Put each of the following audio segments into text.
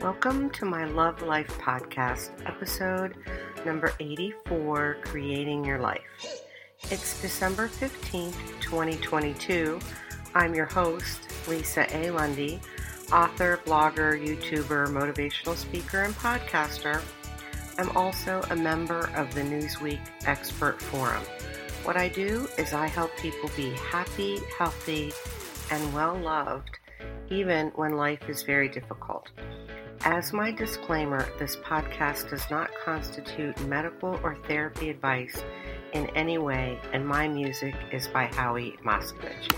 Welcome to my Love Life podcast, episode number 84 Creating Your Life. It's December 15th, 2022. I'm your host, Lisa A. Lundy, author, blogger, YouTuber, motivational speaker, and podcaster. I'm also a member of the Newsweek Expert Forum. What I do is I help people be happy, healthy, and well loved, even when life is very difficult. As my disclaimer, this podcast does not constitute medical or therapy advice in any way, and my music is by Howie Moskovich.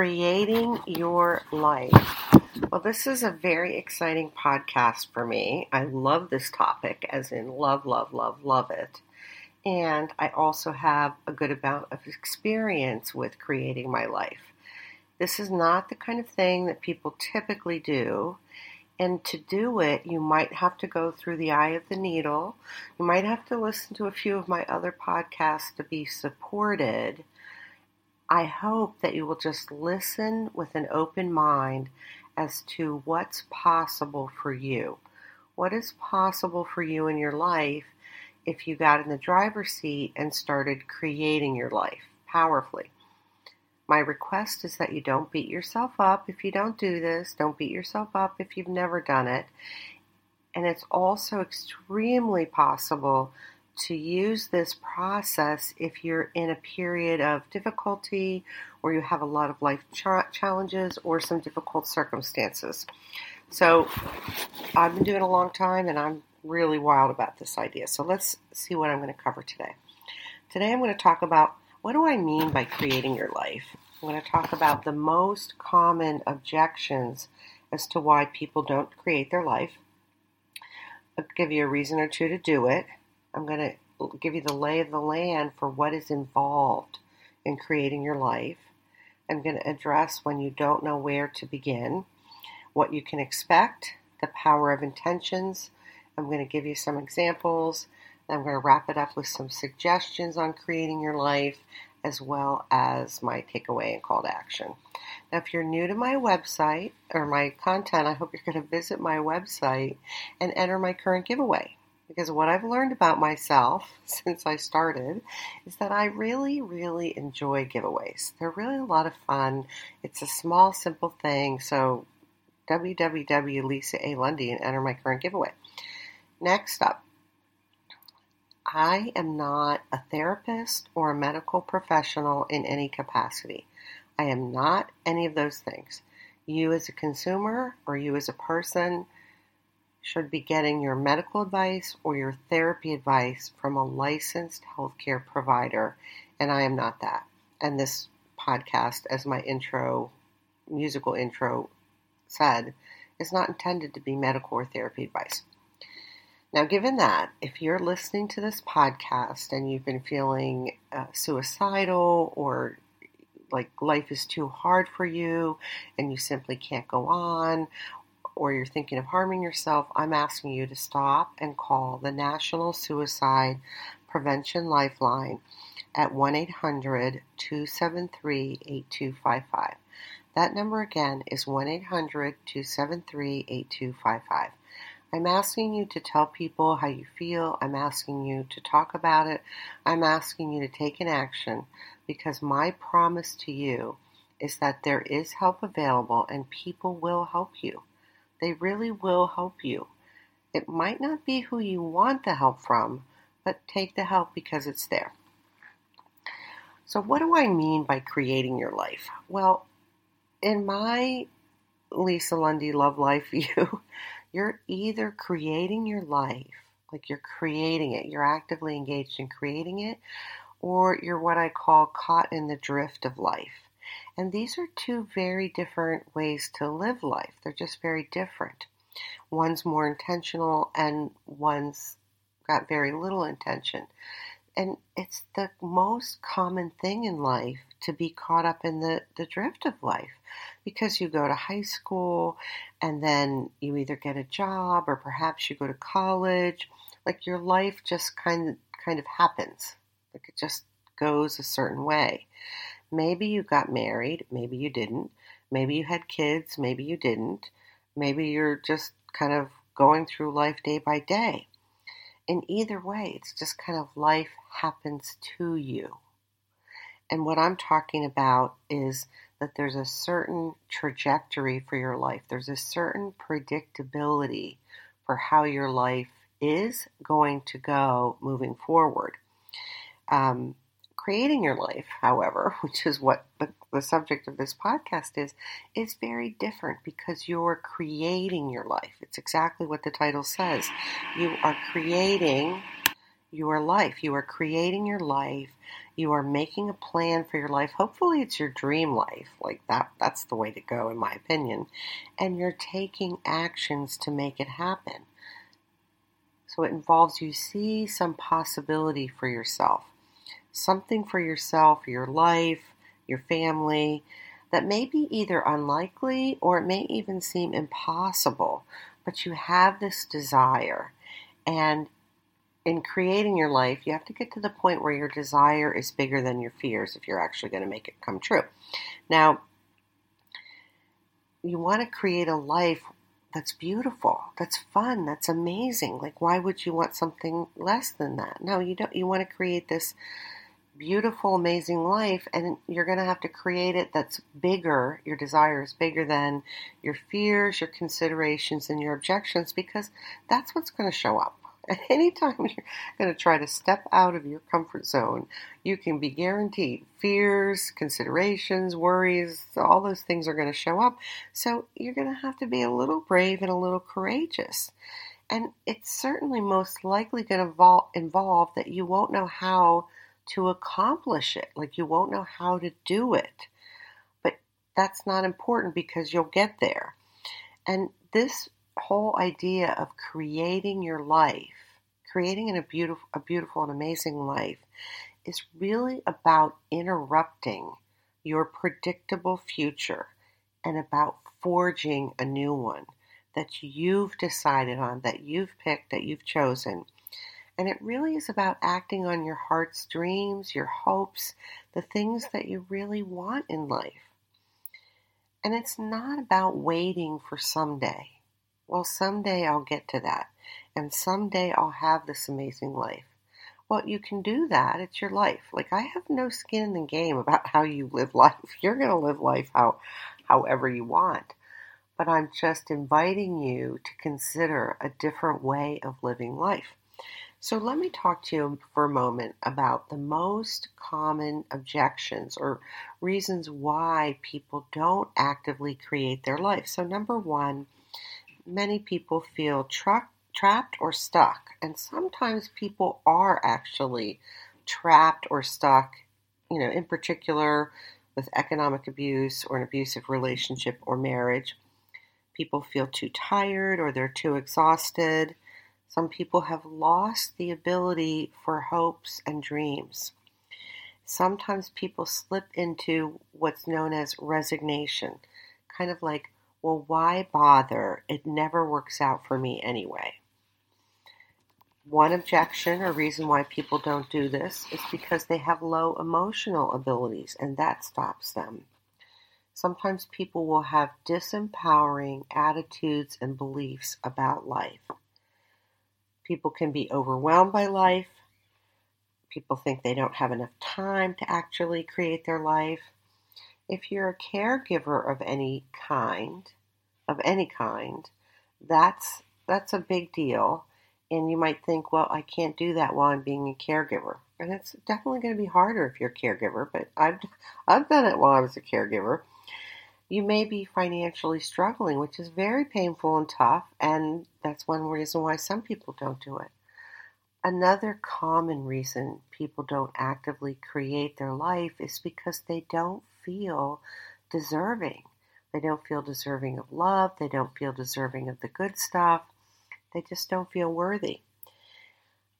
Creating your life. Well, this is a very exciting podcast for me. I love this topic, as in love, love, love, love it. And I also have a good amount of experience with creating my life. This is not the kind of thing that people typically do. And to do it, you might have to go through the eye of the needle. You might have to listen to a few of my other podcasts to be supported. I hope that you will just listen with an open mind as to what's possible for you. What is possible for you in your life if you got in the driver's seat and started creating your life powerfully? My request is that you don't beat yourself up if you don't do this. Don't beat yourself up if you've never done it. And it's also extremely possible to use this process if you're in a period of difficulty or you have a lot of life ch- challenges or some difficult circumstances. So, I've been doing it a long time and I'm really wild about this idea. So, let's see what I'm going to cover today. Today, I'm going to talk about what do I mean by creating your life? I'm going to talk about the most common objections as to why people don't create their life. I'll give you a reason or two to do it. I'm going to give you the lay of the land for what is involved in creating your life. I'm going to address when you don't know where to begin, what you can expect, the power of intentions. I'm going to give you some examples. I'm going to wrap it up with some suggestions on creating your life as well as my takeaway and call to action. Now, if you're new to my website or my content, I hope you're going to visit my website and enter my current giveaway because what I've learned about myself since I started is that I really, really enjoy giveaways. They're really a lot of fun. It's a small, simple thing. So, www.lisa.a.lundy and enter my current giveaway. Next up, I am not a therapist or a medical professional in any capacity. I am not any of those things. You, as a consumer, or you, as a person, should be getting your medical advice or your therapy advice from a licensed healthcare provider, and I am not that. And this podcast, as my intro, musical intro said, is not intended to be medical or therapy advice. Now, given that, if you're listening to this podcast and you've been feeling uh, suicidal or like life is too hard for you and you simply can't go on, or you're thinking of harming yourself, I'm asking you to stop and call the National Suicide Prevention Lifeline at 1 800 273 8255. That number again is 1 800 273 8255. I'm asking you to tell people how you feel. I'm asking you to talk about it. I'm asking you to take an action because my promise to you is that there is help available and people will help you. They really will help you. It might not be who you want the help from, but take the help because it's there. So, what do I mean by creating your life? Well, in my Lisa Lundy Love Life view, you're either creating your life, like you're creating it, you're actively engaged in creating it, or you're what I call caught in the drift of life. And these are two very different ways to live life. They're just very different. One's more intentional and one's got very little intention. And it's the most common thing in life to be caught up in the, the drift of life because you go to high school and then you either get a job or perhaps you go to college. Like your life just kind of, kind of happens. Like it just goes a certain way. Maybe you got married, maybe you didn't. Maybe you had kids, maybe you didn't. Maybe you're just kind of going through life day by day. In either way, it's just kind of life happens to you. And what I'm talking about is that there's a certain trajectory for your life, there's a certain predictability for how your life is going to go moving forward. Um, creating your life, however, which is what the, the subject of this podcast is, is very different because you're creating your life. It's exactly what the title says. You are creating your life. You are creating your life. You are making a plan for your life. Hopefully it's your dream life. Like that that's the way to go in my opinion. And you're taking actions to make it happen. So it involves you see some possibility for yourself something for yourself, your life, your family that may be either unlikely or it may even seem impossible, but you have this desire. And in creating your life, you have to get to the point where your desire is bigger than your fears if you're actually going to make it come true. Now, you want to create a life that's beautiful, that's fun, that's amazing. Like why would you want something less than that? No, you don't you want to create this beautiful, amazing life, and you're going to have to create it that's bigger, your desire is bigger than your fears, your considerations, and your objections, because that's what's going to show up. At any time you're going to try to step out of your comfort zone, you can be guaranteed fears, considerations, worries, all those things are going to show up. So you're going to have to be a little brave and a little courageous. And it's certainly most likely going to involve that you won't know how to accomplish it. Like you won't know how to do it. But that's not important because you'll get there. And this whole idea of creating your life, creating a beautiful, a beautiful and amazing life, is really about interrupting your predictable future and about forging a new one that you've decided on, that you've picked, that you've chosen. And it really is about acting on your heart's dreams, your hopes, the things that you really want in life. And it's not about waiting for someday. Well, someday I'll get to that. And someday I'll have this amazing life. Well, you can do that. It's your life. Like I have no skin in the game about how you live life. You're going to live life how however you want. But I'm just inviting you to consider a different way of living life. So let me talk to you for a moment about the most common objections or reasons why people don't actively create their life. So, number one, many people feel tra- trapped or stuck, and sometimes people are actually trapped or stuck, you know, in particular with economic abuse or an abusive relationship or marriage. People feel too tired or they're too exhausted some people have lost the ability for hopes and dreams. Sometimes people slip into what's known as resignation, kind of like, well, why bother? It never works out for me anyway. One objection or reason why people don't do this is because they have low emotional abilities and that stops them. Sometimes people will have disempowering attitudes and beliefs about life. People can be overwhelmed by life. People think they don't have enough time to actually create their life. If you're a caregiver of any kind, of any kind, that's that's a big deal. And you might think, well, I can't do that while I'm being a caregiver. And it's definitely going to be harder if you're a caregiver, but I've I've done it while I was a caregiver you may be financially struggling, which is very painful and tough, and that's one reason why some people don't do it. Another common reason people don't actively create their life is because they don't feel deserving. They don't feel deserving of love, they don't feel deserving of the good stuff, they just don't feel worthy.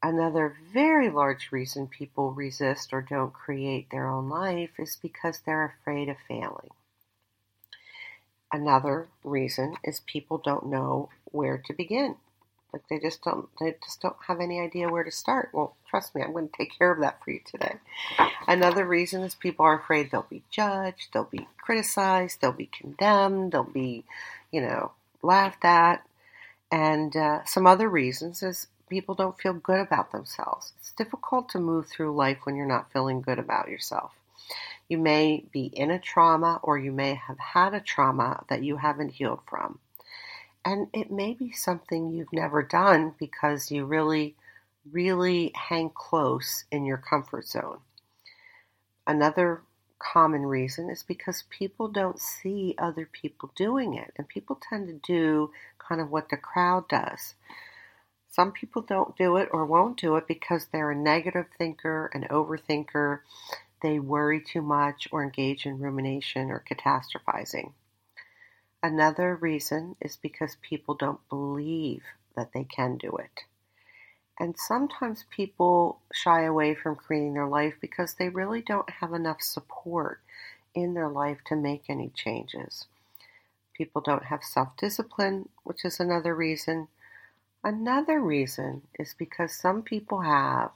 Another very large reason people resist or don't create their own life is because they're afraid of failing. Another reason is people don't know where to begin. Like they just don't they just don't have any idea where to start. Well, trust me, I'm going to take care of that for you today. Another reason is people are afraid they'll be judged, they'll be criticized, they'll be condemned, they'll be, you know, laughed at. And uh, some other reasons is people don't feel good about themselves. It's difficult to move through life when you're not feeling good about yourself. You may be in a trauma or you may have had a trauma that you haven't healed from. And it may be something you've never done because you really, really hang close in your comfort zone. Another common reason is because people don't see other people doing it, and people tend to do kind of what the crowd does. Some people don't do it or won't do it because they're a negative thinker, an overthinker, they worry too much, or engage in rumination or catastrophizing. Another reason is because people don't believe that they can do it. And sometimes people shy away from creating their life because they really don't have enough support in their life to make any changes. People don't have self discipline, which is another reason. Another reason is because some people have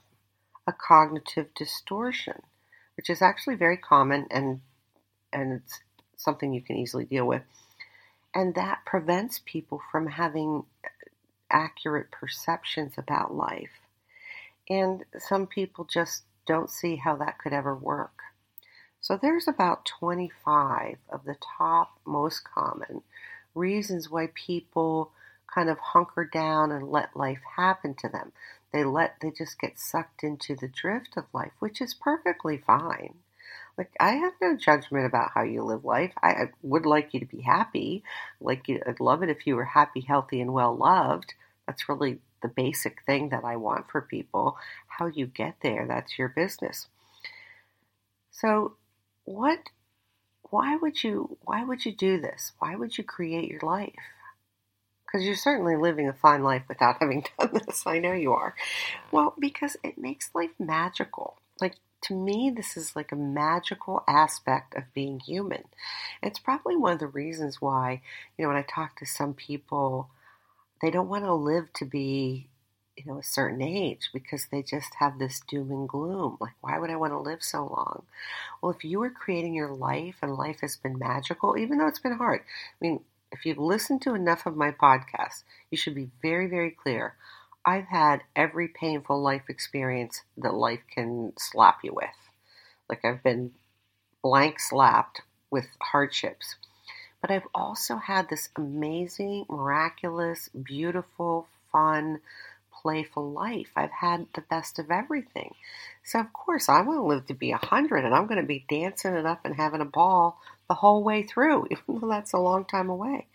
a cognitive distortion, which is actually very common and and it's something you can easily deal with and that prevents people from having accurate perceptions about life. And some people just don't see how that could ever work. So there's about 25 of the top most common reasons why people kind of hunker down and let life happen to them. They let they just get sucked into the drift of life, which is perfectly fine. Like I have no judgment about how you live life. I, I would like you to be happy. Like you, I'd love it if you were happy, healthy, and well loved. That's really the basic thing that I want for people. How you get there, that's your business. So, what? Why would you? Why would you do this? Why would you create your life? Because you're certainly living a fine life without having done this. I know you are. Well, because it makes life magical. Like to me, this is like a magical aspect of being human. It's probably one of the reasons why, you know, when I talk to some people, they don't want to live to be, you know, a certain age because they just have this doom and gloom. Like, why would I want to live so long? Well, if you were creating your life and life has been magical, even though it's been hard, I mean, if you've listened to enough of my podcasts, you should be very, very clear. I've had every painful life experience that life can slap you with. Like I've been blank slapped with hardships. But I've also had this amazing, miraculous, beautiful, fun, playful life. I've had the best of everything. So, of course, I want to live to be a 100 and I'm going to be dancing it up and having a ball the whole way through, even though that's a long time away.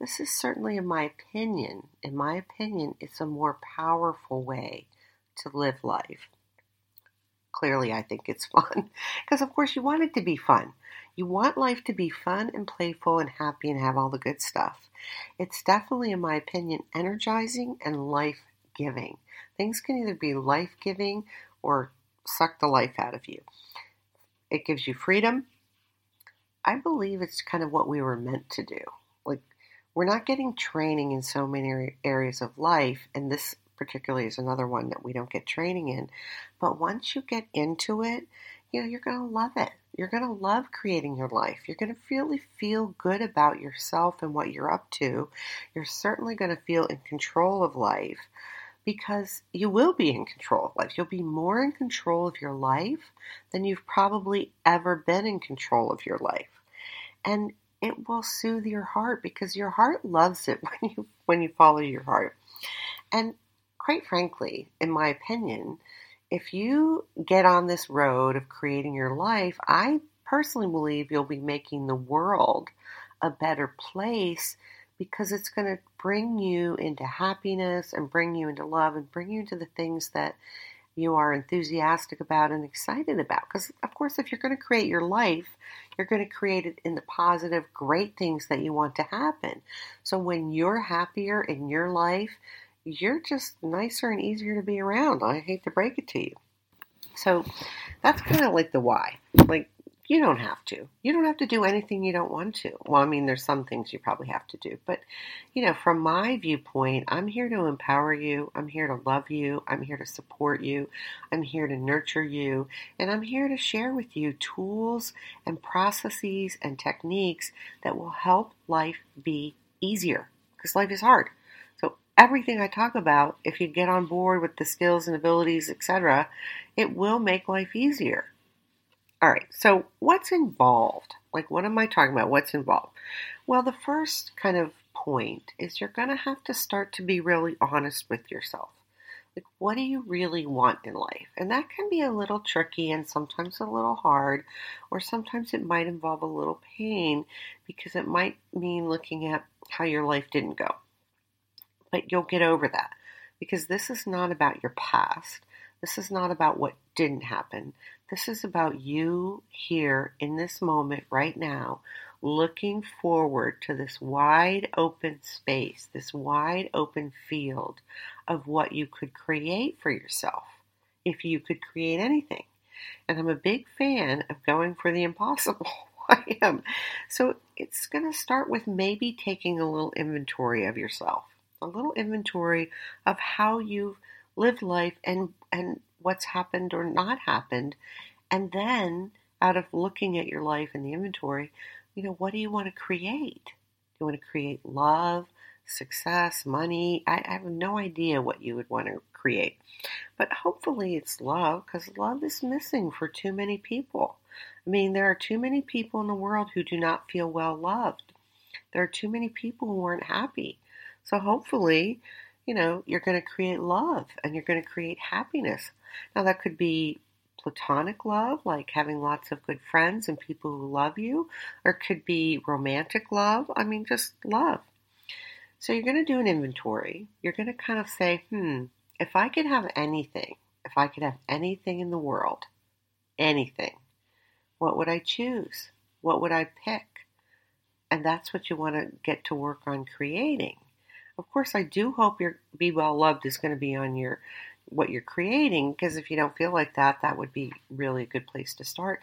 This is certainly, in my opinion, in my opinion, it's a more powerful way to live life. Clearly, I think it's fun because, of course, you want it to be fun. You want life to be fun and playful and happy and have all the good stuff. It's definitely, in my opinion, energizing and life giving. Things can either be life giving or suck the life out of you. It gives you freedom. I believe it's kind of what we were meant to do. Like, we're not getting training in so many areas of life, and this particularly is another one that we don't get training in. But once you get into it, you know, you're going to love it. You're going to love creating your life. You're going to really feel good about yourself and what you're up to. You're certainly going to feel in control of life because you will be in control of life. You'll be more in control of your life than you've probably ever been in control of your life. And it will soothe your heart because your heart loves it when you when you follow your heart. And quite frankly, in my opinion, if you get on this road of creating your life, I personally believe you'll be making the world a better place because it's going to bring you into happiness and bring you into love and bring you into the things that you are enthusiastic about and excited about. Because, of course, if you're going to create your life, you're going to create it in the positive, great things that you want to happen. So, when you're happier in your life, you're just nicer and easier to be around. I hate to break it to you. So that's kind of like the why. Like, you don't have to. You don't have to do anything you don't want to. Well, I mean, there's some things you probably have to do. But, you know, from my viewpoint, I'm here to empower you. I'm here to love you. I'm here to support you. I'm here to nurture you. And I'm here to share with you tools and processes and techniques that will help life be easier because life is hard. So everything I talk about, if you get on board with the skills and abilities, etc., it will make life easier. All right, so what's involved? Like, what am I talking about? What's involved? Well, the first kind of point is you're going to have to start to be really honest with yourself. Like, what do you really want in life? And that can be a little tricky and sometimes a little hard, or sometimes it might involve a little pain because it might mean looking at how your life didn't go. But you'll get over that because this is not about your past. This is not about what didn't happen. This is about you here in this moment right now, looking forward to this wide open space, this wide open field of what you could create for yourself if you could create anything. And I'm a big fan of going for the impossible. I am. So it's going to start with maybe taking a little inventory of yourself, a little inventory of how you've lived life and, and what's happened or not happened. And then, out of looking at your life and the inventory, you know, what do you want to create? Do you want to create love, success, money? I, I have no idea what you would want to create. But hopefully it's love because love is missing for too many people. I mean, there are too many people in the world who do not feel well loved. There are too many people who aren't happy. So hopefully, you know, you're going to create love and you're going to create happiness. Now, that could be platonic love, like having lots of good friends and people who love you, or it could be romantic love. I mean, just love. So you're going to do an inventory. You're going to kind of say, hmm, if I could have anything, if I could have anything in the world, anything, what would I choose? What would I pick? And that's what you want to get to work on creating. Of course, I do hope your Be Well Loved is going to be on your what you're creating because if you don't feel like that, that would be really a good place to start.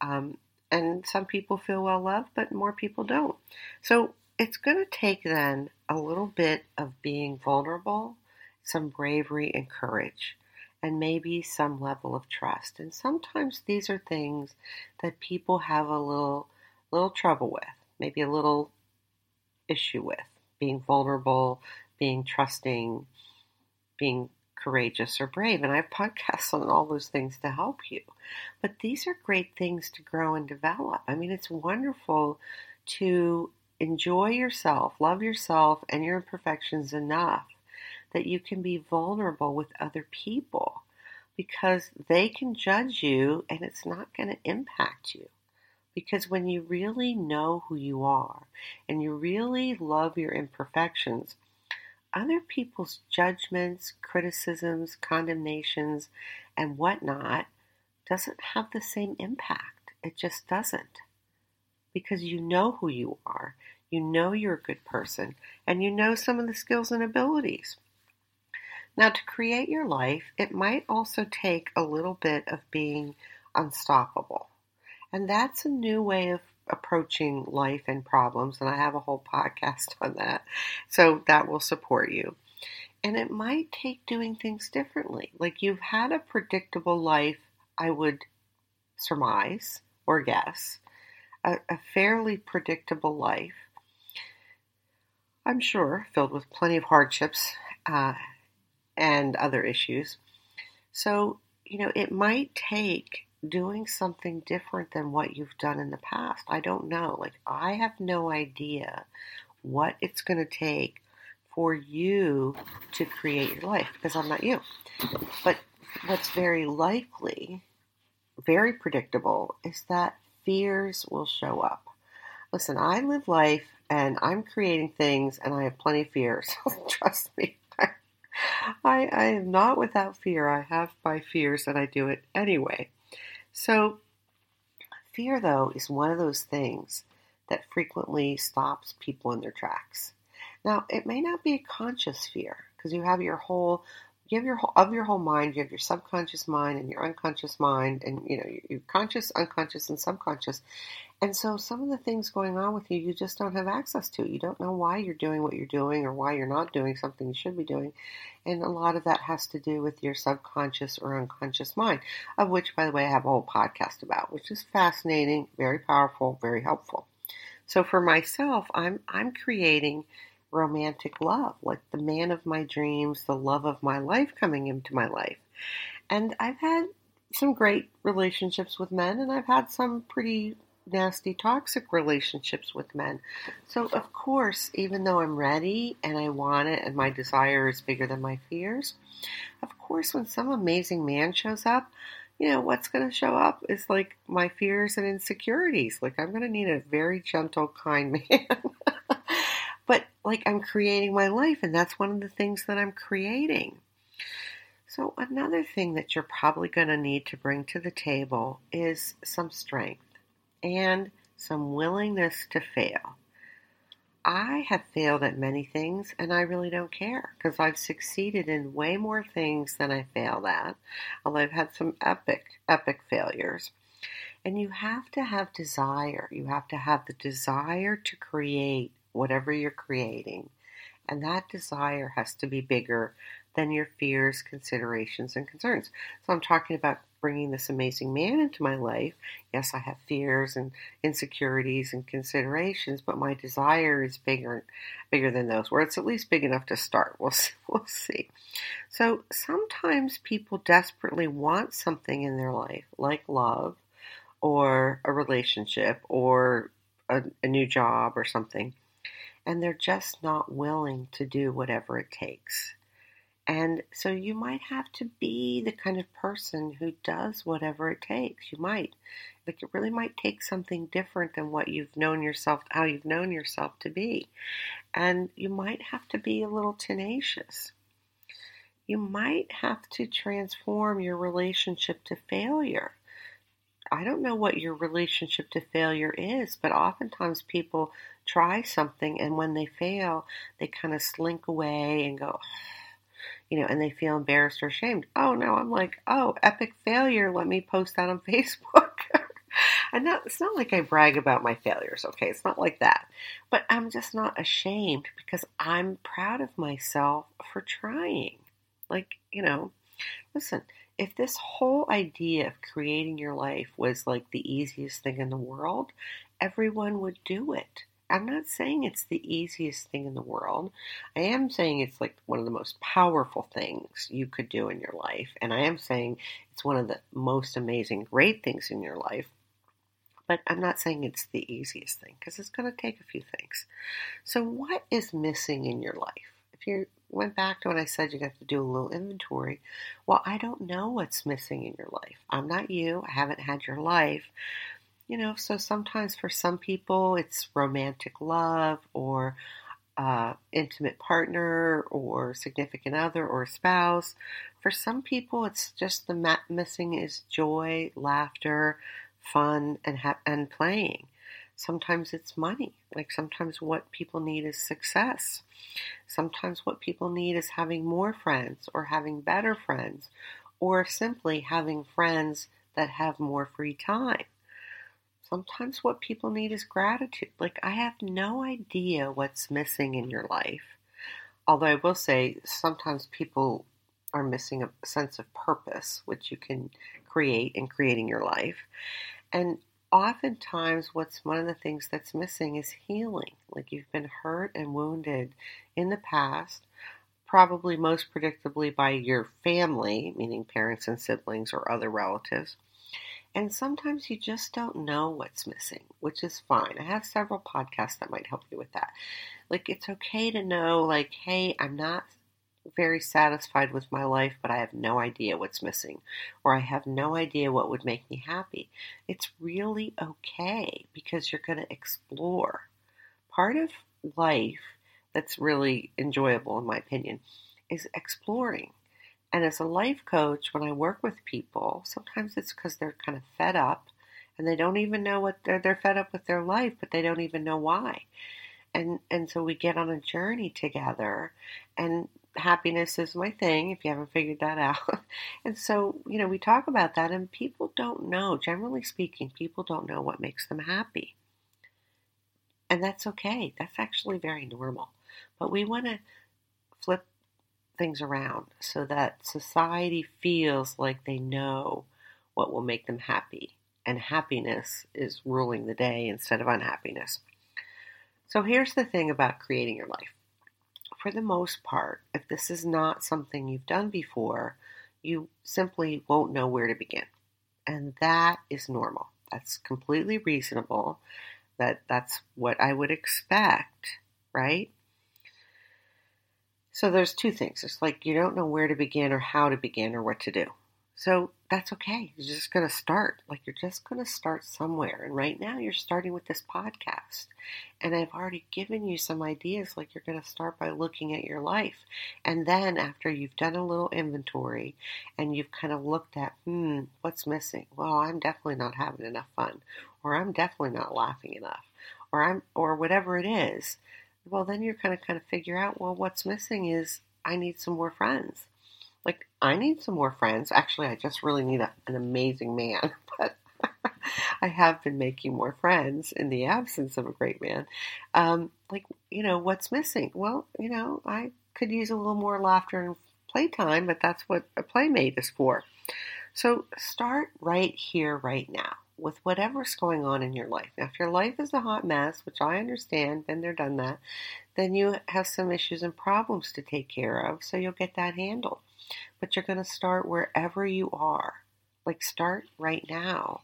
Um, and some people feel well loved, but more people don't. So it's going to take then a little bit of being vulnerable, some bravery and courage, and maybe some level of trust. And sometimes these are things that people have a little little trouble with, maybe a little issue with, being vulnerable, being trusting, being courageous or brave. And I have podcasts on all those things to help you. But these are great things to grow and develop. I mean, it's wonderful to enjoy yourself, love yourself and your imperfections enough that you can be vulnerable with other people because they can judge you and it's not going to impact you. Because when you really know who you are and you really love your imperfections, other people's judgments, criticisms, condemnations, and whatnot doesn't have the same impact. It just doesn't. Because you know who you are, you know you're a good person, and you know some of the skills and abilities. Now, to create your life, it might also take a little bit of being unstoppable. And that's a new way of approaching life and problems, and I have a whole podcast on that. So that will support you. And it might take doing things differently. Like you've had a predictable life, I would surmise or guess, a, a fairly predictable life. I'm sure filled with plenty of hardships uh, and other issues. So, you know, it might take doing something different than what you've done in the past. I don't know. Like, I have no idea what it's going to take for you to create your life because I'm not you. But what's very likely, very predictable, is that fears will show up. Listen, I live life and I'm creating things and I have plenty of fears. Trust me. I, I am not without fear. I have my fears and I do it anyway. So, fear, though, is one of those things that frequently stops people in their tracks. Now, it may not be a conscious fear, because you have your whole you have your whole, of your whole mind you have your subconscious mind and your unconscious mind and you know your conscious unconscious and subconscious and so some of the things going on with you, you just don't have access to. You don't know why you're doing what you're doing or why you're not doing something you should be doing. And a lot of that has to do with your subconscious or unconscious mind, of which, by the way, I have a whole podcast about, which is fascinating, very powerful, very helpful. So for myself, I'm I'm creating romantic love, like the man of my dreams, the love of my life coming into my life. And I've had some great relationships with men and I've had some pretty nasty, toxic relationships with men. So, of course, even though I'm ready and I want it and my desire is bigger than my fears, of course, when some amazing man shows up, you know, what's going to show up is like my fears and insecurities. Like, I'm going to need a very gentle, kind man. but, like, I'm creating my life, and that's one of the things that I'm creating. So, another thing that you're probably going to need to bring to the table is some strength and some willingness to fail. I have failed at many things and I really don't care because I've succeeded in way more things than I failed at. Although I've had some epic, epic failures. And you have to have desire. You have to have the desire to create whatever you're creating. And that desire has to be bigger than your fears, considerations, and concerns. So I'm talking about bringing this amazing man into my life. Yes, I have fears and insecurities and considerations, but my desire is bigger, bigger than those. Where it's at least big enough to start. We'll see, we'll see. So sometimes people desperately want something in their life, like love, or a relationship, or a, a new job, or something, and they're just not willing to do whatever it takes. And so you might have to be the kind of person who does whatever it takes. You might. Like it really might take something different than what you've known yourself, how you've known yourself to be. And you might have to be a little tenacious. You might have to transform your relationship to failure. I don't know what your relationship to failure is, but oftentimes people try something and when they fail, they kind of slink away and go, you know, and they feel embarrassed or ashamed. Oh no, I'm like, oh, epic failure. Let me post that on Facebook. and not, it's not like I brag about my failures, okay? It's not like that. But I'm just not ashamed because I'm proud of myself for trying. Like, you know, listen, if this whole idea of creating your life was like the easiest thing in the world, everyone would do it. I'm not saying it's the easiest thing in the world. I am saying it's like one of the most powerful things you could do in your life. And I am saying it's one of the most amazing, great things in your life. But I'm not saying it's the easiest thing because it's going to take a few things. So, what is missing in your life? If you went back to when I said you'd have to do a little inventory, well, I don't know what's missing in your life. I'm not you, I haven't had your life you know, so sometimes for some people it's romantic love or uh, intimate partner or significant other or spouse. For some people, it's just the missing is joy, laughter, fun, and ha- and playing. Sometimes it's money. Like sometimes what people need is success. Sometimes what people need is having more friends or having better friends or simply having friends that have more free time. Sometimes what people need is gratitude. Like, I have no idea what's missing in your life. Although I will say, sometimes people are missing a sense of purpose, which you can create in creating your life. And oftentimes, what's one of the things that's missing is healing. Like, you've been hurt and wounded in the past, probably most predictably by your family, meaning parents and siblings or other relatives and sometimes you just don't know what's missing, which is fine. I have several podcasts that might help you with that. Like, it's okay to know, like, hey, I'm not very satisfied with my life, but I have no idea what's missing, or I have no idea what would make me happy. It's really okay because you're going to explore. Part of life that's really enjoyable, in my opinion, is exploring. And as a life coach, when I work with people, sometimes it's because they're kind of fed up and they don't even know what they're, they're fed up with their life, but they don't even know why. And, and so we get on a journey together and happiness is my thing if you haven't figured that out. and so, you know, we talk about that, and people don't know, generally speaking, people don't know what makes them happy. And that's okay. That's actually very normal. But we want to flip things around so that society feels like they know what will make them happy. And happiness is ruling the day instead of unhappiness. So here's the thing about creating your life. For the most part, if this is not something you've done before, you simply won't know where to begin. And that is normal. That's completely reasonable. That that's what I would expect, right? So there's two things. It's like you don't know where to begin or how to begin or what to do. So that's okay. You're just going to start. Like you're just going to start somewhere. And right now you're starting with this podcast. And I've already given you some ideas. Like you're going to start by looking at your life. And then after you've done a little inventory and you've kind of looked at, hmm, what's missing? Well, I'm definitely not having enough fun. Or I'm definitely not laughing enough. Or I'm, or whatever it is. Well, then you're kind of kind of figure out, well, what's missing is I need some more friends like, I need some more friends. Actually, I just really need a, an amazing man, but I have been making more friends in the absence of a great man. Um, like, you know, what's missing? Well, you know, I could use a little more laughter and playtime, but that's what a playmate is for. So start right here, right now with whatever's going on in your life. Now, if your life is a hot mess, which I understand, been there, done that, then you have some issues and problems to take care of, so you'll get that handled. But you're going to start wherever you are. Like, start right now.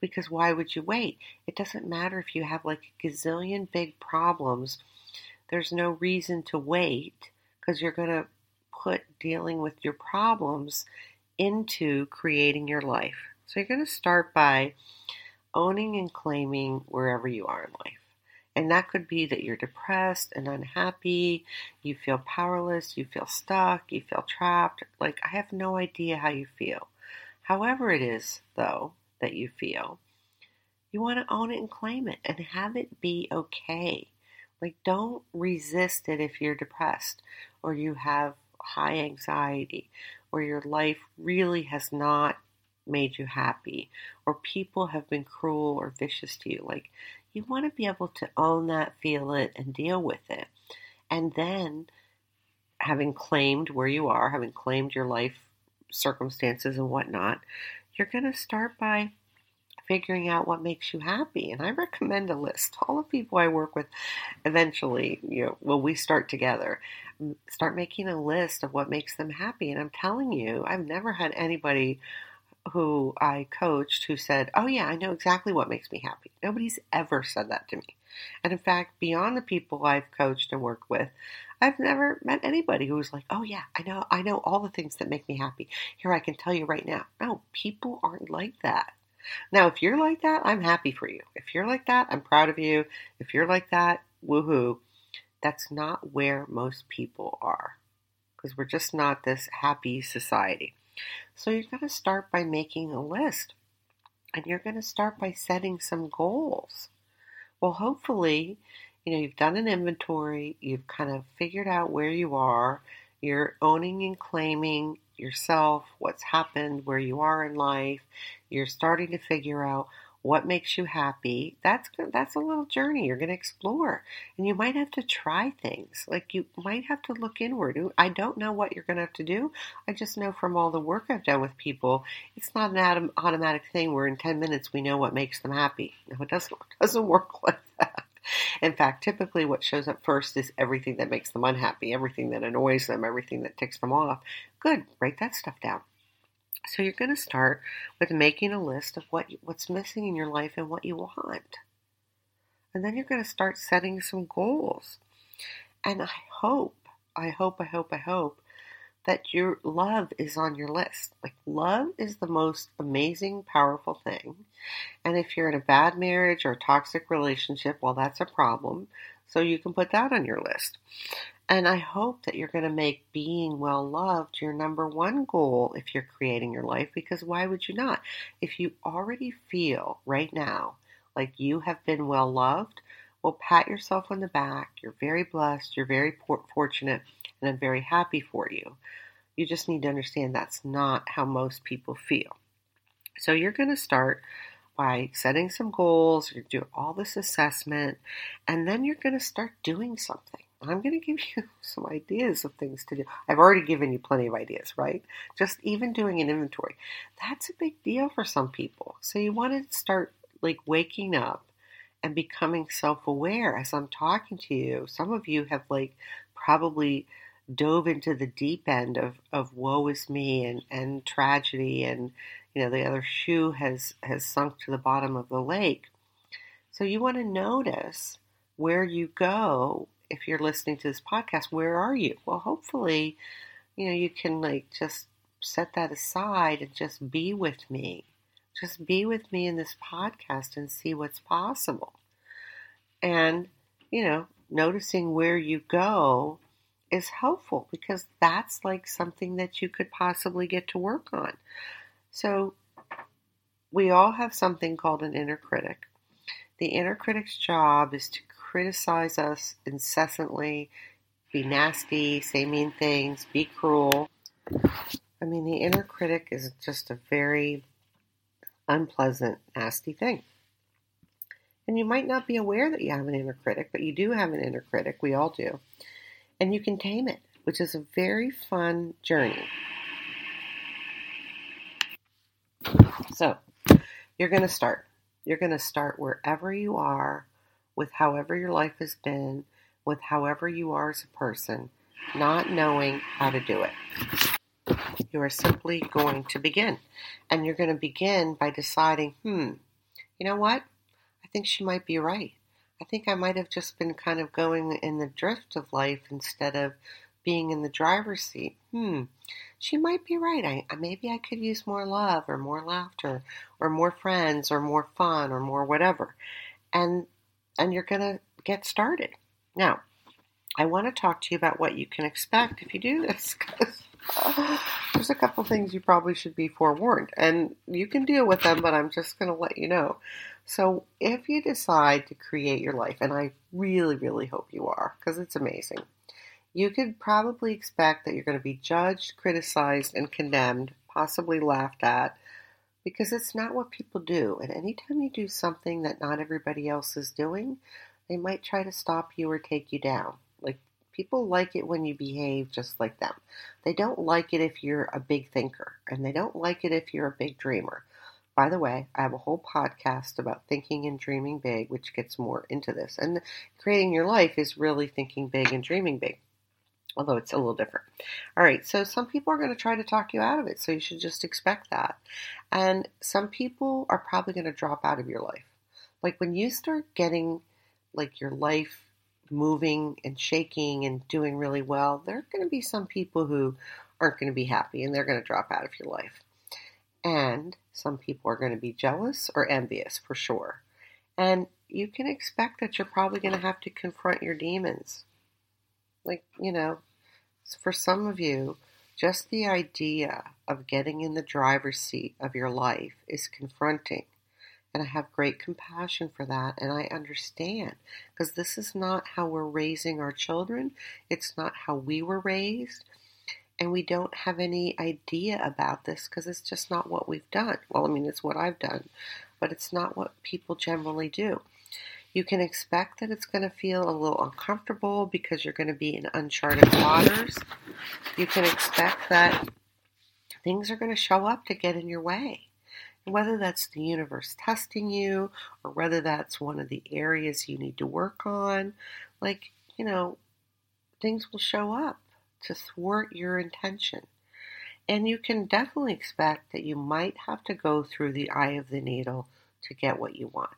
Because why would you wait? It doesn't matter if you have like a gazillion big problems. There's no reason to wait because you're going to put dealing with your problems into creating your life. So you're going to start by owning and claiming wherever you are in life. And that could be that you're depressed and unhappy, you feel powerless, you feel stuck, you feel trapped. Like, I have no idea how you feel. However, it is, though, that you feel, you want to own it and claim it and have it be okay. Like, don't resist it if you're depressed or you have high anxiety or your life really has not made you happy or people have been cruel or vicious to you. Like, you want to be able to own that, feel it, and deal with it. And then, having claimed where you are, having claimed your life circumstances and whatnot, you're going to start by figuring out what makes you happy. And I recommend a list. All the people I work with eventually, you know, when we start together, mm, start making a list of what makes them happy. And I'm telling you, I've never had anybody who I coached who said, Oh, yeah, I know exactly what makes me happy. Nobody's ever said that to me. And in fact, beyond the people I've coached and worked with, I've never met anybody who was like, "Oh yeah, I know, I know all the things that make me happy. Here, I can tell you right now." No, people aren't like that. Now, if you're like that, I'm happy for you. If you're like that, I'm proud of you. If you're like that, woohoo. That's not where most people are because we're just not this happy society. So you're going to start by making a list and you're going to start by setting some goals. Well, hopefully, you know, you've done an inventory, you've kind of figured out where you are, you're owning and claiming yourself, what's happened, where you are in life, you're starting to figure out what makes you happy that's that's a little journey you're going to explore. And you might have to try things. Like you might have to look inward. I don't know what you're going to have to do. I just know from all the work i've done with people it's not an automatic thing where in 10 minutes we know what makes them happy. No it doesn't, it doesn't work like that. In fact, typically what shows up first is everything that makes them unhappy, everything that annoys them, everything that ticks them off. Good, write that stuff down. So you're going to start with making a list of what what's missing in your life and what you want. And then you're going to start setting some goals. And I hope, I hope, I hope, I hope that your love is on your list. Like love is the most amazing, powerful thing. And if you're in a bad marriage or a toxic relationship, well that's a problem. So you can put that on your list. And I hope that you're going to make being well loved your number one goal if you're creating your life, because why would you not? If you already feel right now like you have been well loved, Well, pat yourself on the back. You're very blessed. You're very fortunate, and I'm very happy for you. You just need to understand that's not how most people feel. So you're going to start by setting some goals, you do all this assessment, and then you're going to start doing something. I'm going to give you some ideas of things to do. I've already given you plenty of ideas, right? Just even doing an inventory. That's a big deal for some people. So you want to start like waking up and becoming self aware as I'm talking to you. Some of you have like probably dove into the deep end of, of woe is me and, and tragedy and you know the other shoe has has sunk to the bottom of the lake. So you want to notice where you go if you're listening to this podcast, where are you? Well, hopefully, you know, you can like just set that aside and just be with me. Just be with me in this podcast and see what's possible. And, you know, noticing where you go is helpful because that's like something that you could possibly get to work on. So, we all have something called an inner critic. The inner critic's job is to criticize us incessantly, be nasty, say mean things, be cruel. I mean, the inner critic is just a very unpleasant, nasty thing. And you might not be aware that you have an inner critic, but you do have an inner critic. We all do. And you can tame it, which is a very fun journey. So, you're going to start. You're going to start wherever you are with however your life has been, with however you are as a person, not knowing how to do it. You are simply going to begin. And you're going to begin by deciding, hmm, you know what? I think she might be right. I think I might have just been kind of going in the drift of life instead of being in the driver's seat. Hmm, she might be right. I maybe I could use more love or more laughter or more friends or more fun or more whatever. And and you're going to get started. Now, I want to talk to you about what you can expect if you do this because there's a couple things you probably should be forewarned, and you can deal with them, but I'm just going to let you know. So, if you decide to create your life, and I really, really hope you are because it's amazing, you could probably expect that you're going to be judged, criticized, and condemned, possibly laughed at because it's not what people do. And anytime you do something that not everybody else is doing, they might try to stop you or take you down. Like people like it when you behave just like them. They don't like it if you're a big thinker, and they don't like it if you're a big dreamer. By the way, I have a whole podcast about thinking and dreaming big, which gets more into this. And creating your life is really thinking big and dreaming big although it's a little different. All right, so some people are going to try to talk you out of it, so you should just expect that. And some people are probably going to drop out of your life. Like when you start getting like your life moving and shaking and doing really well, there are going to be some people who aren't going to be happy and they're going to drop out of your life. And some people are going to be jealous or envious for sure. And you can expect that you're probably going to have to confront your demons. Like, you know, for some of you, just the idea of getting in the driver's seat of your life is confronting. And I have great compassion for that, and I understand because this is not how we're raising our children. It's not how we were raised. And we don't have any idea about this because it's just not what we've done. Well, I mean, it's what I've done, but it's not what people generally do. You can expect that it's going to feel a little uncomfortable because you're going to be in uncharted waters. You can expect that things are going to show up to get in your way. Whether that's the universe testing you or whether that's one of the areas you need to work on, like, you know, things will show up to thwart your intention. And you can definitely expect that you might have to go through the eye of the needle to get what you want.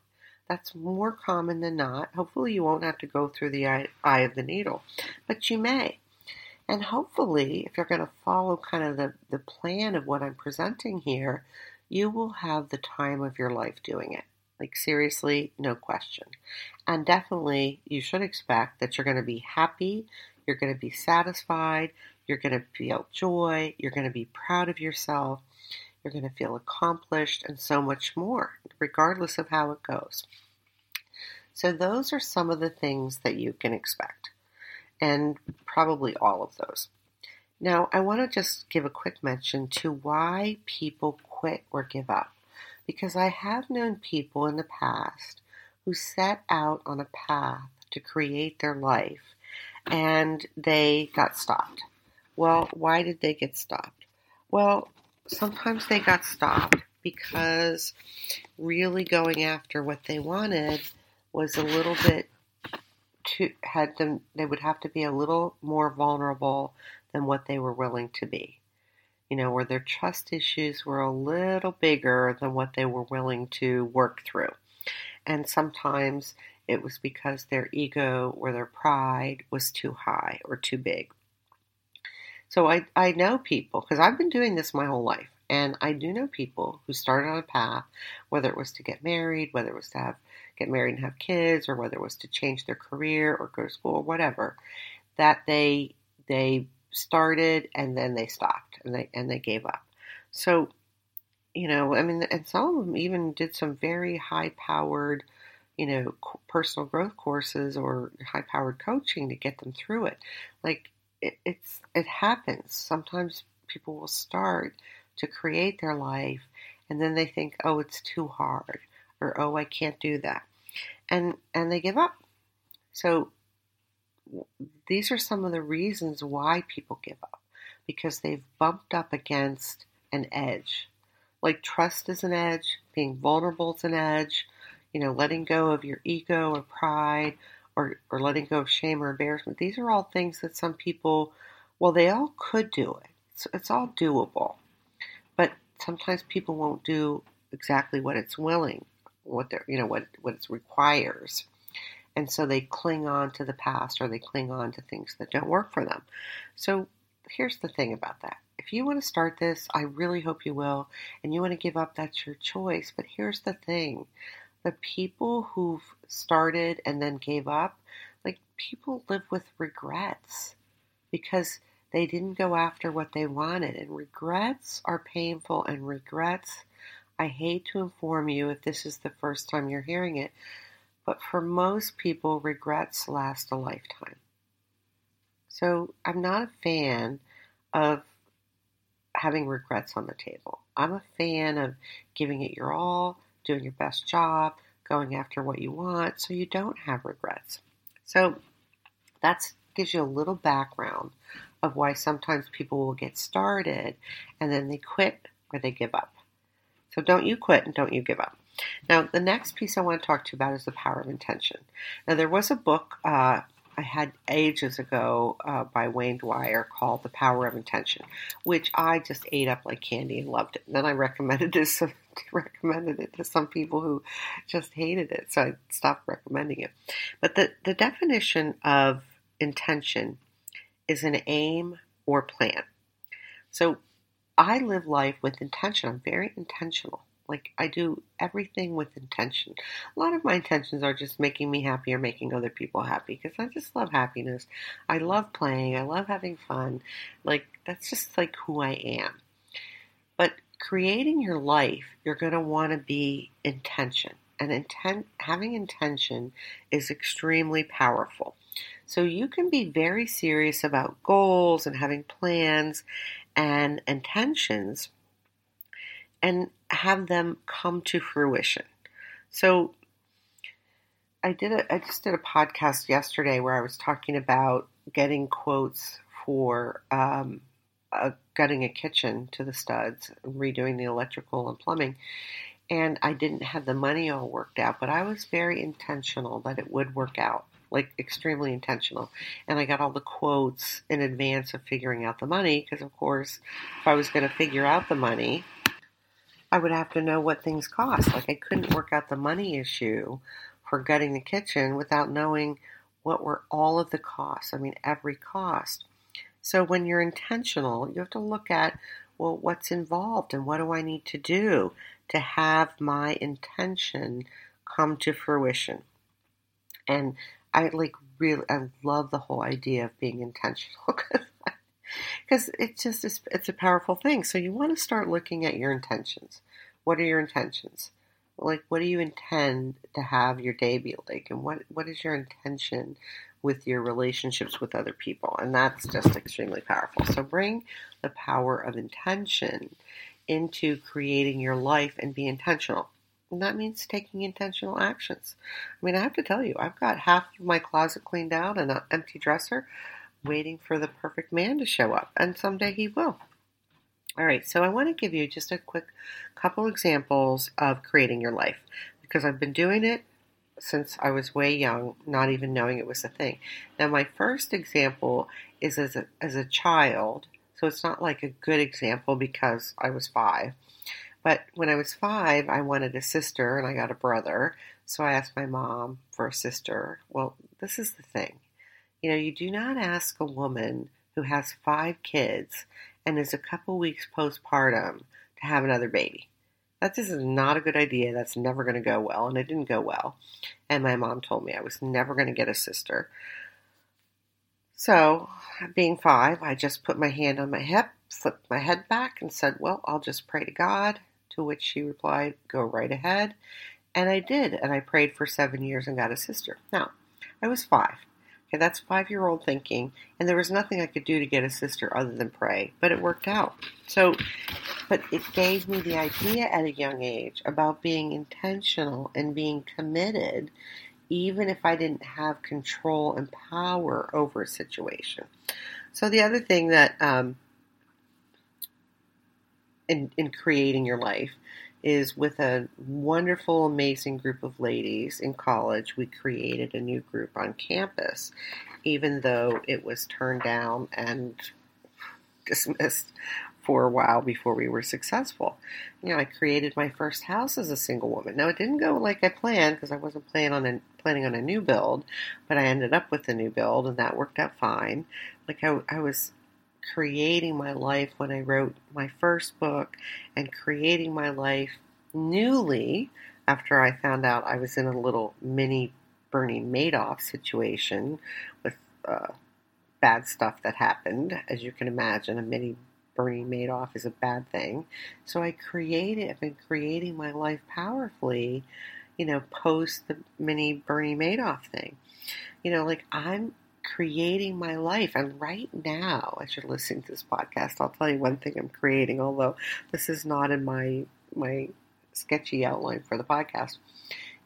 That's more common than not. Hopefully, you won't have to go through the eye, eye of the needle, but you may. And hopefully, if you're going to follow kind of the, the plan of what I'm presenting here, you will have the time of your life doing it. Like, seriously, no question. And definitely, you should expect that you're going to be happy, you're going to be satisfied, you're going to feel joy, you're going to be proud of yourself, you're going to feel accomplished, and so much more, regardless of how it goes. So, those are some of the things that you can expect, and probably all of those. Now, I want to just give a quick mention to why people quit or give up, because I have known people in the past who set out on a path to create their life and they got stopped. Well, why did they get stopped? Well, sometimes they got stopped because really going after what they wanted was a little bit too had them they would have to be a little more vulnerable than what they were willing to be. You know, where their trust issues were a little bigger than what they were willing to work through. And sometimes it was because their ego or their pride was too high or too big. So I, I know people, because I've been doing this my whole life, and I do know people who started on a path, whether it was to get married, whether it was to have get married and have kids, or whether it was to change their career or go to school or whatever, that they they started and then they stopped and they and they gave up. So, you know, I mean, and some of them even did some very high powered, you know, personal growth courses or high powered coaching to get them through it. Like it, it's it happens. Sometimes people will start to create their life and then they think, "Oh, it's too hard," or "Oh, I can't do that." And and they give up. So these are some of the reasons why people give up because they've bumped up against an edge. Like trust is an edge, being vulnerable is an edge, you know, letting go of your ego or pride or, or letting go of shame or embarrassment. These are all things that some people, well, they all could do it. It's, it's all doable. But sometimes people won't do exactly what it's willing, what they're, you know, what, what it requires. And so they cling on to the past or they cling on to things that don't work for them. So here's the thing about that. If you want to start this, I really hope you will, and you want to give up, that's your choice. But here's the thing the people who've started and then gave up, like people live with regrets because they didn't go after what they wanted. And regrets are painful, and regrets, I hate to inform you if this is the first time you're hearing it, but for most people, regrets last a lifetime. So I'm not a fan of having regrets on the table. I'm a fan of giving it your all, doing your best job, going after what you want so you don't have regrets. So that gives you a little background of why sometimes people will get started and then they quit or they give up. So don't you quit and don't you give up. Now, the next piece I want to talk to you about is the power of intention. Now, there was a book uh, I had ages ago uh, by Wayne Dyer called The Power of Intention, which I just ate up like candy and loved it. And then I recommended this recommended it to some people who just hated it, so I stopped recommending it. But the, the definition of intention is an aim or plan. So I live life with intention. I'm very intentional. Like I do everything with intention. A lot of my intentions are just making me happy or making other people happy because I just love happiness. I love playing. I love having fun. Like that's just like who I am. Creating your life, you're going to want to be intention. And intent having intention is extremely powerful. So you can be very serious about goals and having plans and intentions and have them come to fruition. So I did a, I just did a podcast yesterday where I was talking about getting quotes for um, uh, gutting a kitchen to the studs, redoing the electrical and plumbing, and I didn't have the money all worked out, but I was very intentional that it would work out, like extremely intentional. And I got all the quotes in advance of figuring out the money because, of course, if I was going to figure out the money, I would have to know what things cost. Like I couldn't work out the money issue for gutting the kitchen without knowing what were all of the costs. I mean, every cost. So when you're intentional, you have to look at, well, what's involved and what do I need to do to have my intention come to fruition? And I like really, I love the whole idea of being intentional because it's just it's a powerful thing. So you want to start looking at your intentions. What are your intentions? Like, what do you intend to have your day be like? And what, what is your intention with your relationships with other people? And that's just extremely powerful. So bring the power of intention into creating your life and be intentional. And that means taking intentional actions. I mean, I have to tell you, I've got half of my closet cleaned out and an empty dresser waiting for the perfect man to show up. And someday he will. All right, so I want to give you just a quick couple examples of creating your life because I've been doing it since I was way young, not even knowing it was a thing. Now, my first example is as a, as a child, so it's not like a good example because I was five. But when I was five, I wanted a sister and I got a brother. So I asked my mom for a sister. Well, this is the thing. You know, you do not ask a woman who has five kids and is a couple weeks postpartum to have another baby. That just is not a good idea. That's never going to go well. And it didn't go well. And my mom told me I was never going to get a sister. So, being five, I just put my hand on my hip, flipped my head back, and said, Well, I'll just pray to God. To which she replied, Go right ahead. And I did. And I prayed for seven years and got a sister. Now, I was five. Okay, that's five year old thinking, and there was nothing I could do to get a sister other than pray, but it worked out. So, but it gave me the idea at a young age about being intentional and being committed, even if I didn't have control and power over a situation. So, the other thing that um, in, in creating your life is with a wonderful, amazing group of ladies in college. We created a new group on campus, even though it was turned down and dismissed for a while before we were successful. You know, I created my first house as a single woman. Now, it didn't go like I planned because I wasn't planning on a, planning on a new build, but I ended up with a new build, and that worked out fine. Like I, I was creating my life when I wrote my first book and creating my life newly after I found out I was in a little mini Bernie Madoff situation with uh, bad stuff that happened. As you can imagine, a mini Bernie Madoff is a bad thing. So I created, I've been creating my life powerfully, you know, post the mini Bernie Madoff thing. You know, like I'm creating my life. And right now, as you're listening to this podcast, I'll tell you one thing I'm creating, although this is not in my my sketchy outline for the podcast.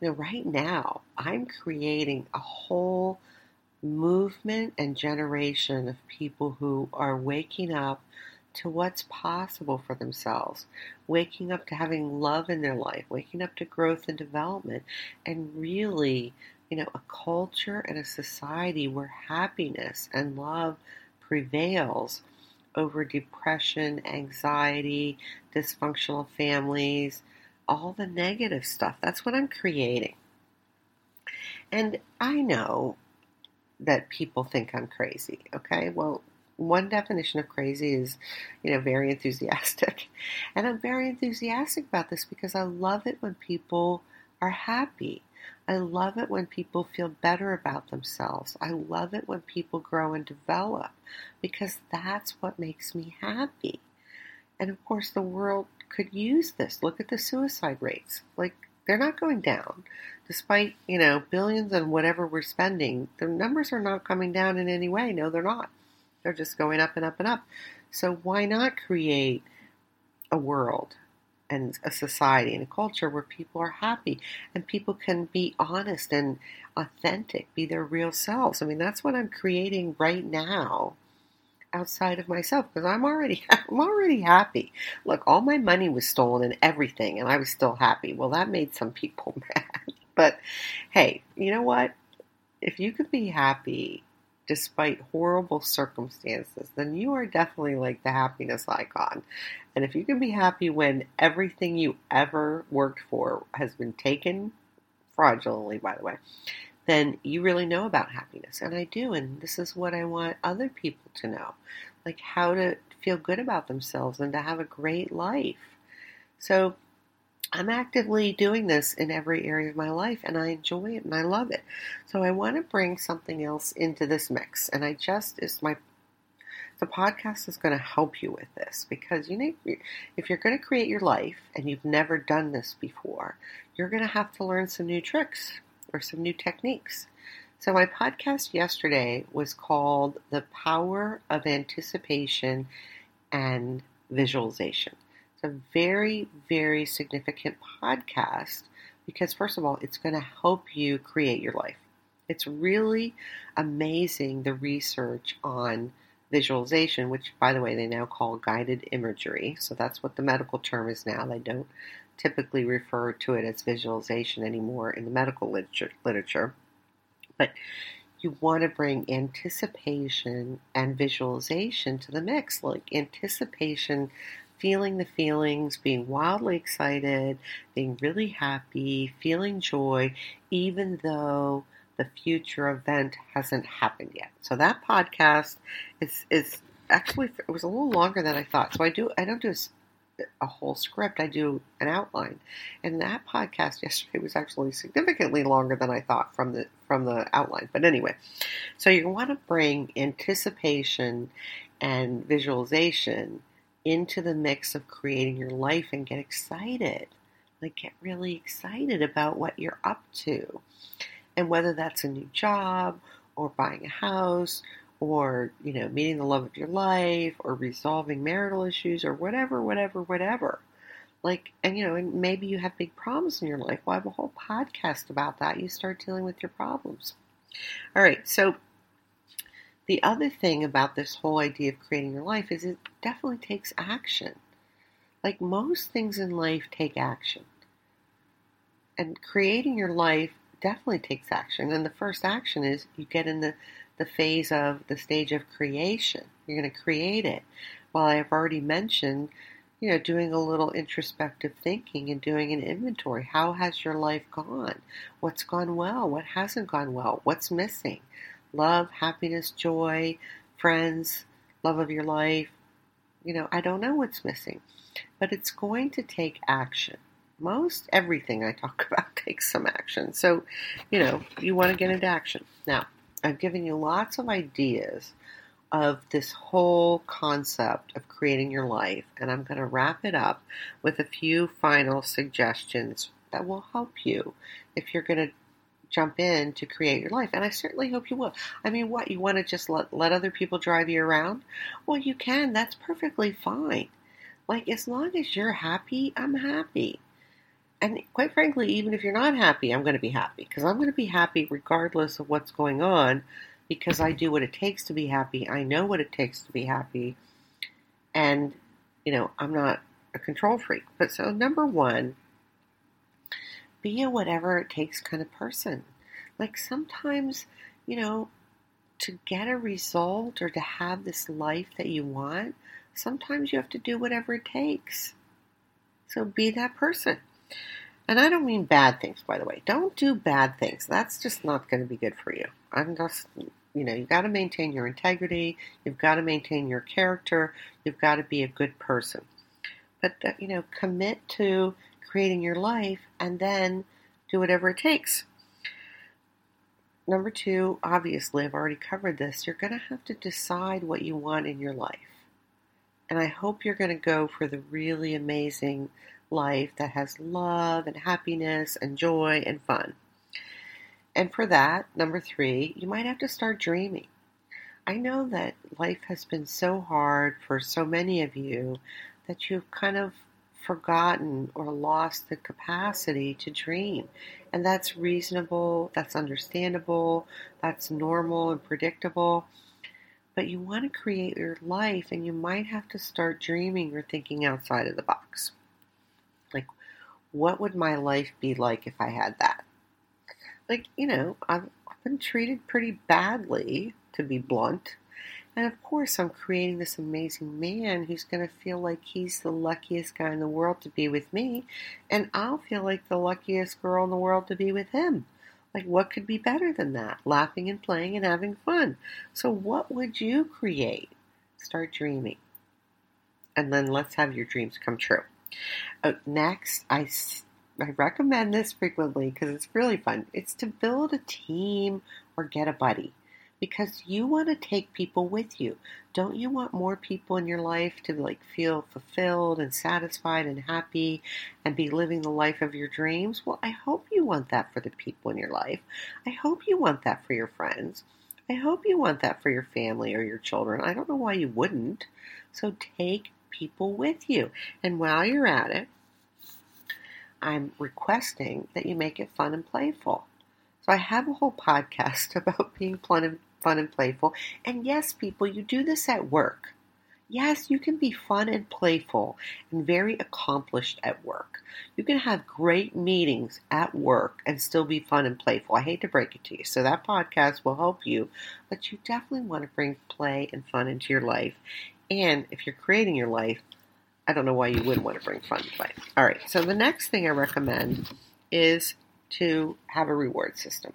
You know, right now, I'm creating a whole movement and generation of people who are waking up to what's possible for themselves, waking up to having love in their life, waking up to growth and development, and really you know, a culture and a society where happiness and love prevails over depression, anxiety, dysfunctional families, all the negative stuff. That's what I'm creating. And I know that people think I'm crazy, okay? Well, one definition of crazy is, you know, very enthusiastic. And I'm very enthusiastic about this because I love it when people are happy. I love it when people feel better about themselves. I love it when people grow and develop because that's what makes me happy. And of course, the world could use this. Look at the suicide rates. Like, they're not going down. Despite, you know, billions and whatever we're spending, the numbers are not coming down in any way. No, they're not. They're just going up and up and up. So, why not create a world and a society and a culture where people are happy and people can be honest and authentic, be their real selves. I mean, that's what I'm creating right now outside of myself because I'm already I'm already happy. Look, all my money was stolen and everything and I was still happy. Well, that made some people mad. But hey, you know what? If you could be happy despite horrible circumstances, then you are definitely like the happiness icon. And if you can be happy when everything you ever worked for has been taken fraudulently, by the way, then you really know about happiness. And I do. And this is what I want other people to know like how to feel good about themselves and to have a great life. So I'm actively doing this in every area of my life and I enjoy it and I love it. So I want to bring something else into this mix and I just it's my The podcast is going to help you with this because you need, if you're going to create your life and you've never done this before, you're going to have to learn some new tricks or some new techniques. So, my podcast yesterday was called The Power of Anticipation and Visualization. A very, very significant podcast because, first of all, it's going to help you create your life. It's really amazing the research on visualization, which, by the way, they now call guided imagery. So that's what the medical term is now. They don't typically refer to it as visualization anymore in the medical literature. literature. But you want to bring anticipation and visualization to the mix. Like anticipation, feeling the feelings, being wildly excited, being really happy, feeling joy, even though the future event hasn't happened yet. So that podcast is is actually it was a little longer than I thought. So I do I don't do a, a whole script. I do an outline, and that podcast yesterday was actually significantly longer than I thought from the from the outline. But anyway, so you want to bring anticipation and visualization into the mix of creating your life and get excited. Like get really excited about what you're up to. And whether that's a new job or buying a house or you know meeting the love of your life or resolving marital issues or whatever whatever whatever. Like and you know and maybe you have big problems in your life. Well i have a whole podcast about that. You start dealing with your problems. All right. So the other thing about this whole idea of creating your life is it definitely takes action like most things in life take action and creating your life definitely takes action. And the first action is you get in the, the phase of the stage of creation. You're going to create it. Well, I've already mentioned, you know, doing a little introspective thinking and doing an inventory. How has your life gone? What's gone well? What hasn't gone well? What's missing? Love, happiness, joy, friends, love of your life. You know, I don't know what's missing, but it's going to take action most everything I talk about takes some action. So, you know, you want to get into action. Now, I've given you lots of ideas of this whole concept of creating your life, and I'm going to wrap it up with a few final suggestions that will help you if you're going to jump in to create your life. And I certainly hope you will. I mean, what, you want to just let, let other people drive you around? Well, you can. That's perfectly fine. Like, as long as you're happy, I'm happy. And quite frankly, even if you're not happy, I'm going to be happy because I'm going to be happy regardless of what's going on because I do what it takes to be happy. I know what it takes to be happy. And, you know, I'm not a control freak. But so, number one, be a whatever it takes kind of person. Like sometimes, you know, to get a result or to have this life that you want, sometimes you have to do whatever it takes. So be that person. And I don't mean bad things, by the way. Don't do bad things. That's just not going to be good for you. I'm just, you know, you've got to maintain your integrity. You've got to maintain your character. You've got to be a good person. But, uh, you know, commit to creating your life and then do whatever it takes. Number two, obviously, I've already covered this. You're going to have to decide what you want in your life. And I hope you're going to go for the really amazing life that has love and happiness and joy and fun. And for that, number three, you might have to start dreaming. I know that life has been so hard for so many of you that you've kind of forgotten or lost the capacity to dream. And that's reasonable, that's understandable, that's normal and predictable. But you want to create your life and you might have to start dreaming or thinking outside of the box. Like, what would my life be like if I had that? Like, you know, I've, been treated pretty badly, to be blunt. And of course, I'm creating this amazing man who's going to feel like he's the luckiest guy in the world to be with me, and I'll feel like the luckiest girl in the world to be with him. Like, what could be better than that? Laughing and playing and having fun. So, what would you create? Start dreaming. And then let's have your dreams come true. Uh, next, I, I recommend this frequently because it's really fun. It's to build a team or get a buddy. Because you want to take people with you. Don't you want more people in your life to like feel fulfilled and satisfied and happy and be living the life of your dreams? Well, I hope you want that for the people in your life. I hope you want that for your friends. I hope you want that for your family or your children. I don't know why you wouldn't. So take people with you. And while you're at it, I'm requesting that you make it fun and playful. So I have a whole podcast about being fun and, fun and playful. And yes, people, you do this at work. Yes, you can be fun and playful and very accomplished at work. You can have great meetings at work and still be fun and playful. I hate to break it to you. So, that podcast will help you, but you definitely want to bring play and fun into your life. And if you're creating your life, I don't know why you wouldn't want to bring fun and play. All right, so the next thing I recommend is to have a reward system.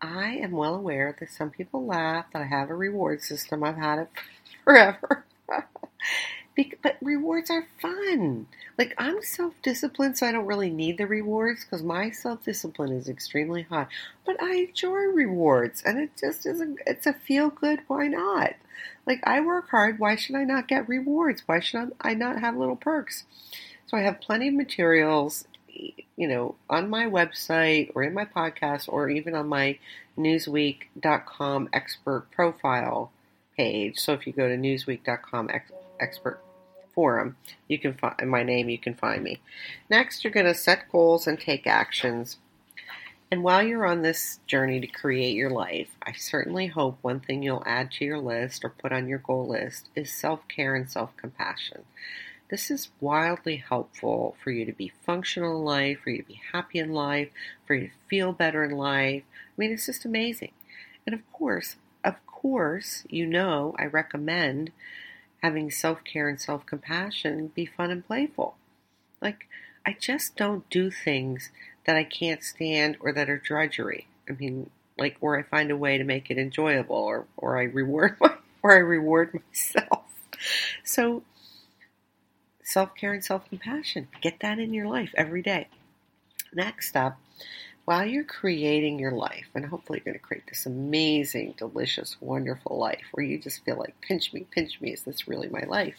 I am well aware that some people laugh that I have a reward system. I've had it forever. but rewards are fun. Like I'm self-disciplined, so I don't really need the rewards because my self-discipline is extremely high. But I enjoy rewards, and it just isn't. It's a feel-good. Why not? Like I work hard. Why should I not get rewards? Why should I not have little perks? So I have plenty of materials you know, on my website or in my podcast or even on my Newsweek.com expert profile page. So if you go to Newsweek.com ex- expert forum, you can find my name, you can find me. Next, you're going to set goals and take actions. And while you're on this journey to create your life, I certainly hope one thing you'll add to your list or put on your goal list is self care and self compassion. This is wildly helpful for you to be functional in life, for you to be happy in life, for you to feel better in life. I mean, it's just amazing. And of course, of course, you know, I recommend having self care and self compassion be fun and playful. Like, I just don't do things that I can't stand or that are drudgery. I mean, like, or I find a way to make it enjoyable or, or I reward my, or I reward myself. So self care and self compassion. Get that in your life every day. Next up, while you're creating your life, and hopefully you're going to create this amazing, delicious, wonderful life where you just feel like, pinch me, pinch me, is this really my life?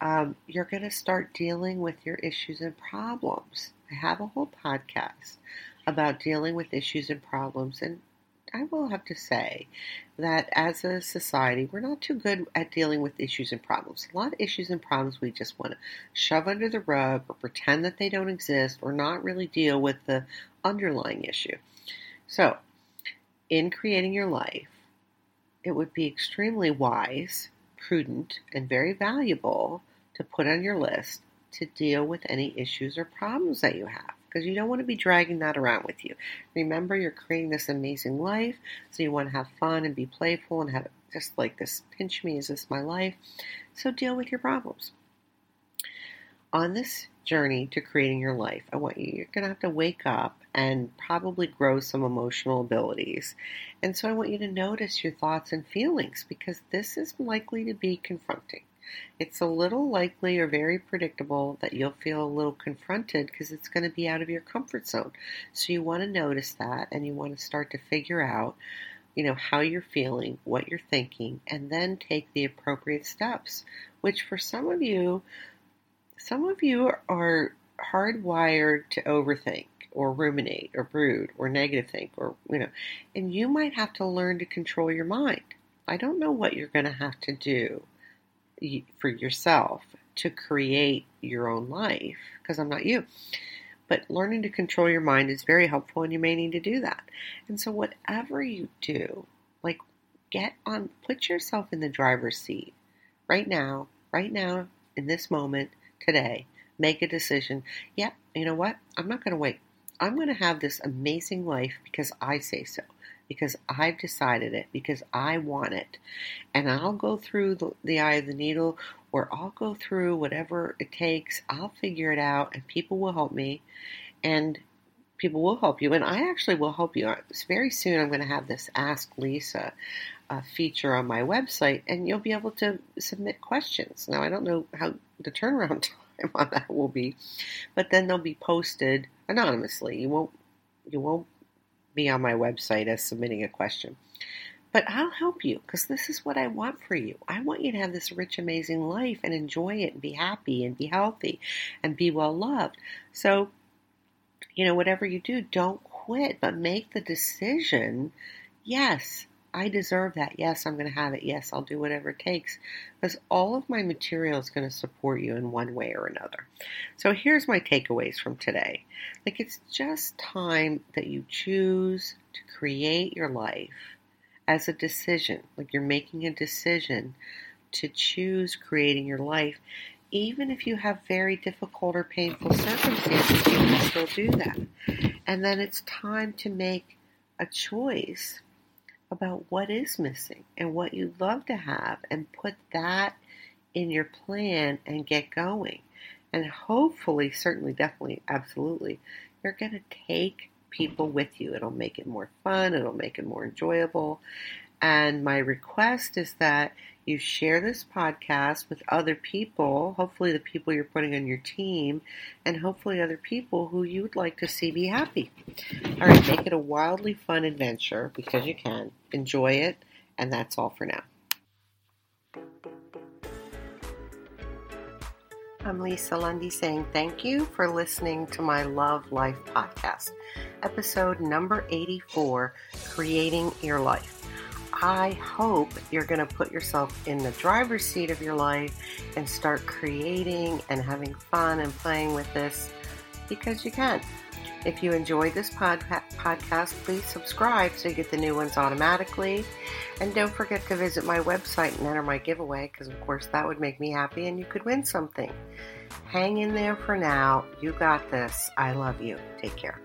Um, you're going to start dealing with your issues and problems. I have a whole podcast about dealing with issues and problems, and I will have to say that as a society, we're not too good at dealing with issues and problems. A lot of issues and problems we just want to shove under the rug or pretend that they don't exist or not really deal with the underlying issue. So, in creating your life, it would be extremely wise, prudent, and very valuable to put on your list to deal with any issues or problems that you have because you don't want to be dragging that around with you. Remember, you're creating this amazing life, so you want to have fun and be playful and have it just like this pinch me, is this my life? So deal with your problems. On this journey to creating your life, I want you, you're going to have to wake up and probably grow some emotional abilities. And so I want you to notice your thoughts and feelings because this is likely to be confronting it's a little likely or very predictable that you'll feel a little confronted because it's going to be out of your comfort zone. So you want to notice that and you want to start to figure out, you know, how you're feeling, what you're thinking, and then take the appropriate steps, which for some of you, some of you are hardwired to overthink or ruminate or brood or negative think or you know and you might have to learn to control your mind i don't know what you're going to have to do for yourself to create your own life because I'm not you. But learning to control your mind is very helpful, and you may need to do that. And so, whatever you do, like get on, put yourself in the driver's seat right now, right now, in this moment, today. Make a decision. Yeah, you know what? I'm not going to wait. I'm going to have this amazing life because I say so because I've decided it, because I want it. And I'll go through the, the eye of the needle or I'll go through whatever it takes. I'll figure it out and people will help me and people will help you. And I actually will help you. Very soon I'm going to have this Ask Lisa uh, feature on my website and you'll be able to submit questions. Now, I don't know how the turnaround time on that will be, but then they'll be posted anonymously. You won't you won't be on my website as submitting a question. but I'll help you because this is what I want for you. I want you to have this rich, amazing life and enjoy it and be happy and be healthy and be well loved. So, you know, whatever you do, don't quit, but make the decision yes, I deserve that. Yes, I'm going to have it. Yes, I'll do whatever it takes. Because all of my material is going to support you in one way or another. So here's my takeaways from today. Like, it's just time that you choose to create your life as a decision, like you're making a decision to choose creating your life, even if you have very difficult or painful circumstances, you can still do that. And then it's time to make a choice about what is missing and what you'd love to have and put that in your plan and get going. And hopefully, certainly, definitely, absolutely, you're going to take people with you. It'll make it more fun, it'll make it more enjoyable. And my request is that you share this podcast with other people, hopefully, the people you're putting on your team, and hopefully, other people who you would like to see be happy. All right, make it a wildly fun adventure because you can. Enjoy it, and that's all for now. I'm Lisa Lundy saying thank you for listening to my Love Life podcast, episode number 84 Creating Your Life. I hope you're going to put yourself in the driver's seat of your life and start creating and having fun and playing with this because you can. If you enjoyed this pod- podcast, please subscribe so you get the new ones automatically. And don't forget to visit my website and enter my giveaway because, of course, that would make me happy and you could win something. Hang in there for now. You got this. I love you. Take care.